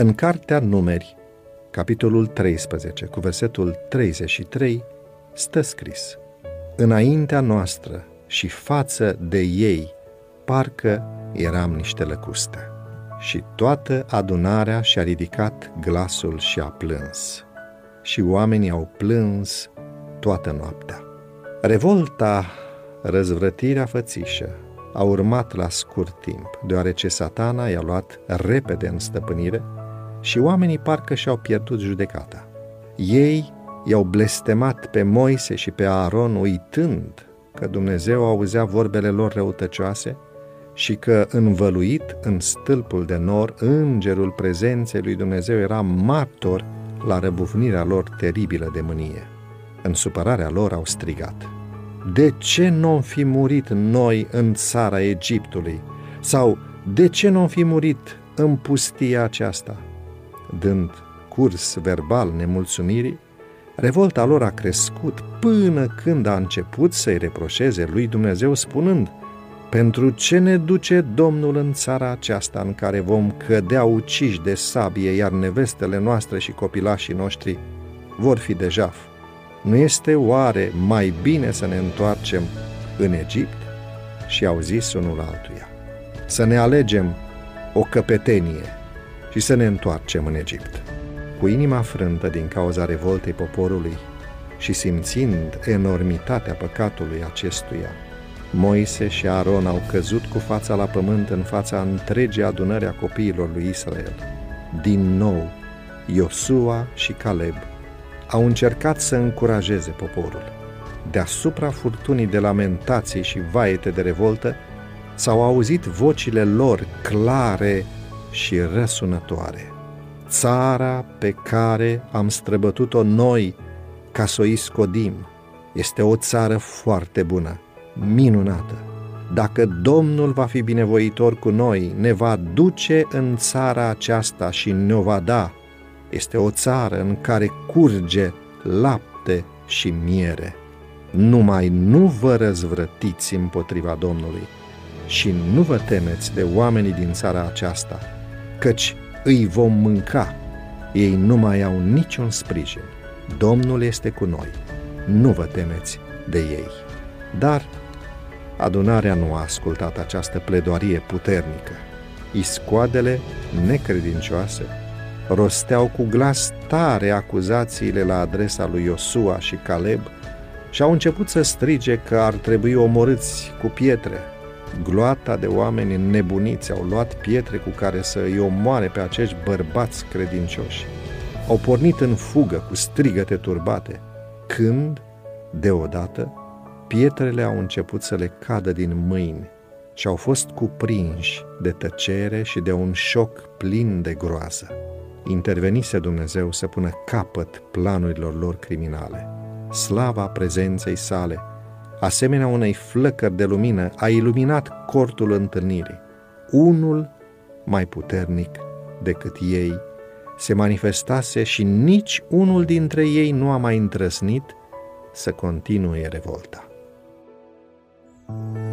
În cartea Numeri, capitolul 13, cu versetul 33, stă scris Înaintea noastră și față de ei, parcă eram niște lăcuste. Și toată adunarea și-a ridicat glasul și a plâns. Și oamenii au plâns toată noaptea. Revolta, răzvrătirea fățișă, a urmat la scurt timp, deoarece satana i-a luat repede în stăpânire și oamenii parcă și-au pierdut judecata. Ei i-au blestemat pe Moise și pe Aaron uitând că Dumnezeu auzea vorbele lor răutăcioase și că învăluit în stâlpul de nor, îngerul prezenței lui Dumnezeu era martor la răbufnirea lor teribilă de mânie. În supărarea lor au strigat, De ce nu fi murit noi în țara Egiptului? Sau de ce nu fi murit în pustia aceasta? Dând curs verbal nemulțumirii, revolta lor a crescut până când a început să-i reproșeze lui Dumnezeu spunând Pentru ce ne duce Domnul în țara aceasta în care vom cădea uciși de sabie, iar nevestele noastre și copilașii noștri vor fi de jaf? Nu este oare mai bine să ne întoarcem în Egipt? Și au zis unul altuia, să ne alegem o căpetenie și să ne întoarcem în Egipt. Cu inima frântă din cauza revoltei poporului și simțind enormitatea păcatului acestuia, Moise și Aaron au căzut cu fața la pământ în fața întregii adunări a copiilor lui Israel. Din nou, Iosua și Caleb au încercat să încurajeze poporul. Deasupra furtunii de lamentații și vaete de revoltă, s-au auzit vocile lor clare și răsunătoare. Țara pe care am străbătut-o noi ca să o iscodim este o țară foarte bună, minunată. Dacă Domnul va fi binevoitor cu noi, ne va duce în țara aceasta și ne-o va da. Este o țară în care curge lapte și miere. Numai nu vă răzvrătiți împotriva Domnului și nu vă temeți de oamenii din țara aceasta, căci îi vom mânca. Ei nu mai au niciun sprijin. Domnul este cu noi. Nu vă temeți de ei. Dar adunarea nu a ascultat această pledoarie puternică. Iscoadele necredincioase rosteau cu glas tare acuzațiile la adresa lui Iosua și Caleb și au început să strige că ar trebui omorâți cu pietre, Gloata de oameni nebuniți au luat pietre cu care să îi omoare pe acești bărbați credincioși. Au pornit în fugă cu strigăte turbate, când, deodată, pietrele au început să le cadă din mâini și au fost cuprinși de tăcere și de un șoc plin de groază. Intervenise Dumnezeu să pună capăt planurilor lor criminale. Slava prezenței sale asemenea unei flăcări de lumină, a iluminat cortul întâlnirii. Unul mai puternic decât ei se manifestase și nici unul dintre ei nu a mai întrăsnit să continue revolta. thank you